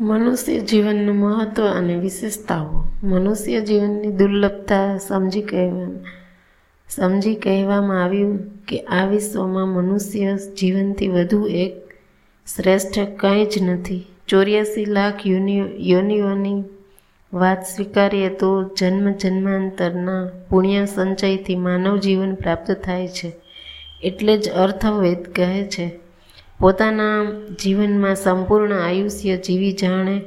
મનુષ્ય જીવનનું મહત્વ અને વિશેષતાઓ. મનુષ્ય જીવનની દુર્લભતા સમજી કહેવા સમજી કહેવામાં આવ્યું કે આ વિશ્વમાં મનુષ્ય જીવનથી વધુ એક શ્રેષ્ઠ કંઈ જ નથી. ચોર્યાસી લાખ યોનિ યોનિઓની વાત સ્વીકારીએ તો જન્મ જન્માંતરના પુણ્ય સંચયથી માનવ જીવન પ્રાપ્ત થાય છે. એટલે જ અર્થવેદ કહે છે પોતાના જીવનમાં સંપૂર્ણ આયુષ્ય જીવી જાણે,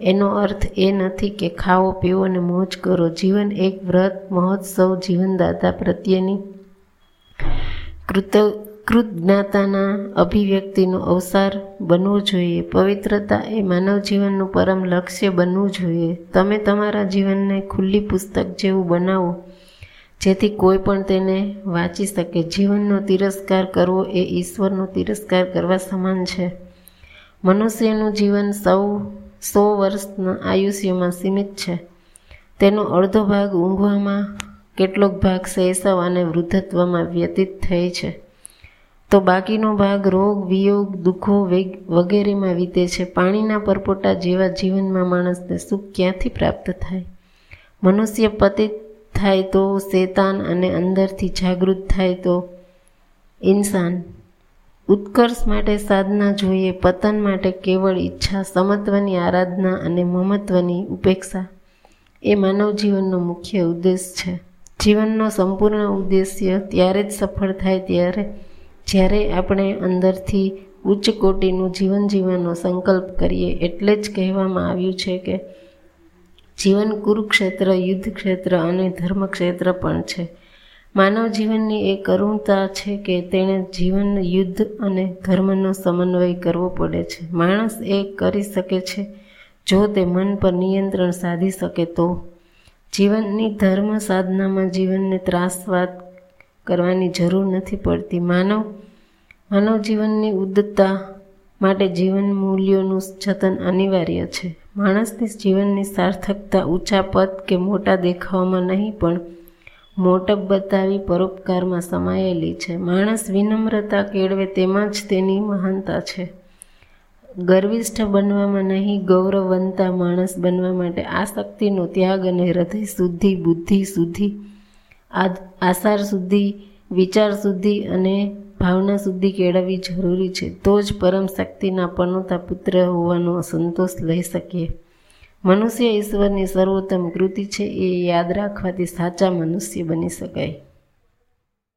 એનો અર્થ એ નથી કે ખાઓ પીવો અને મોજ કરો. જીવન એક વ્રત, મહોત્સવ, જીવનદાતા પ્રત્યેની કૃત, કૃતજ્ઞાતાના અભિવ્યક્તિનો અવસાર બનવો જોઈએ. પવિત્રતા એ માનવ જીવનનું પરમ લક્ષ્ય બનવું જોઈએ. તમે તમારા જીવનને ખુલ્લી પુસ્તક જેવું બનાવો. જેથી કોઈ પણ તેને વાંચી શકે. જીવનનો તિરસ્કાર કરવો એ ઈશ્વરનો તિરસ્કાર કરવા સમાન છે. મનુષ્યનું જીવન સૌ, સો વર્ષના આયુષ્યમાં સીમિત છે. તેનો અડધો ભાગ ઊંઘવામાં, કેટલોક ભાગ શૈશવ અને વૃદ્ધત્વમાં વ્યતીત થાય છે. તો બાકીનો ભાગ રોગ, વિયોગ, દુઃખો વગેરેમાં વીતે છે. પાણીના પરપોટા જેવા જીવનમાં માણસને સુખ ક્યાંથી પ્રાપ્ત થાય? મનુષ્ય પતિત થાય તો શેતાન અને અંદરથી જાગૃત થાય તો ઇન્સાન. ઉત્કર્ષ માટે સાધના જોઈએ, પતન માટે કેવળ ઈચ્છા, સમત્વની આરાધના અને મમત્વની ઉપેક્ષા. એ માનવ જીવનનો મુખ્ય ઉદ્દેશ છે. જીવનનો સંપૂર્ણ ઉદ્દેશ્ય ત્યારે જ સફળ થાય ત્યારે, જ્યારે આપણે અંદરથી ઉચ્ચ કોટીનું જીવન જીવવાનો સંકલ્પ કરીએ. એટલે જ કહેવામાં આવ્યું છે કે જીવન કુરુક્ષેત્ર યુદ્ધ ક્ષેત્ર અને ધર્મક્ષેત્ર પણ છે. માનવ જીવનની એ કરુણતા છે કે તેણે જીવન, યુદ્ધ અને ધર્મનો સમન્વય કરવો પડે છે. માણસ એ કરી શકે છે. જો તે મન પર નિયંત્રણ સાધી શકે તો. જીવનની ધર્મ સાધનામાં જીવનને ત્રાસવાદ કરવાની જરૂર નથી પડતી. માનવ માનવ જીવનની ઉદ્ધતતા માટે જીવન મૂલ્યોનું જતન અનિવાર્ય છે. માણસની જીવનની સાર્થકતા ઊંચા પદ કે મોટા દેખાવામાં નહીં, પણ મોટપ બતાવી પરોપકારમાં સમાયેલી છે. માણસ વિનમ્રતા કેળવે તેમાં જ તેની મહાનતા છે. ગર્વિષ્ઠ બનવામાં નહીં, ગૌરવવંતા માણસ બનવા માટે આસક્તિનો ત્યાગ અને હૃદય શુદ્ધિ, બુદ્ધિ શુદ્ધિ આસાર શુદ્ધિ, વિચાર શુદ્ધિ અને ભાવના શુદ્ધિ કેળવવી જરૂરી છે, તો જ પરમ શક્તિના પનોતા પુત્ર હોવાનો સંતોષ લઈ શકીએ મનુષ્ય ઈશ્વરની સર્વોત્તમ કૃતિ છે, એ યાદ રાખવાથી સાચા મનુષ્ય બની શકાય.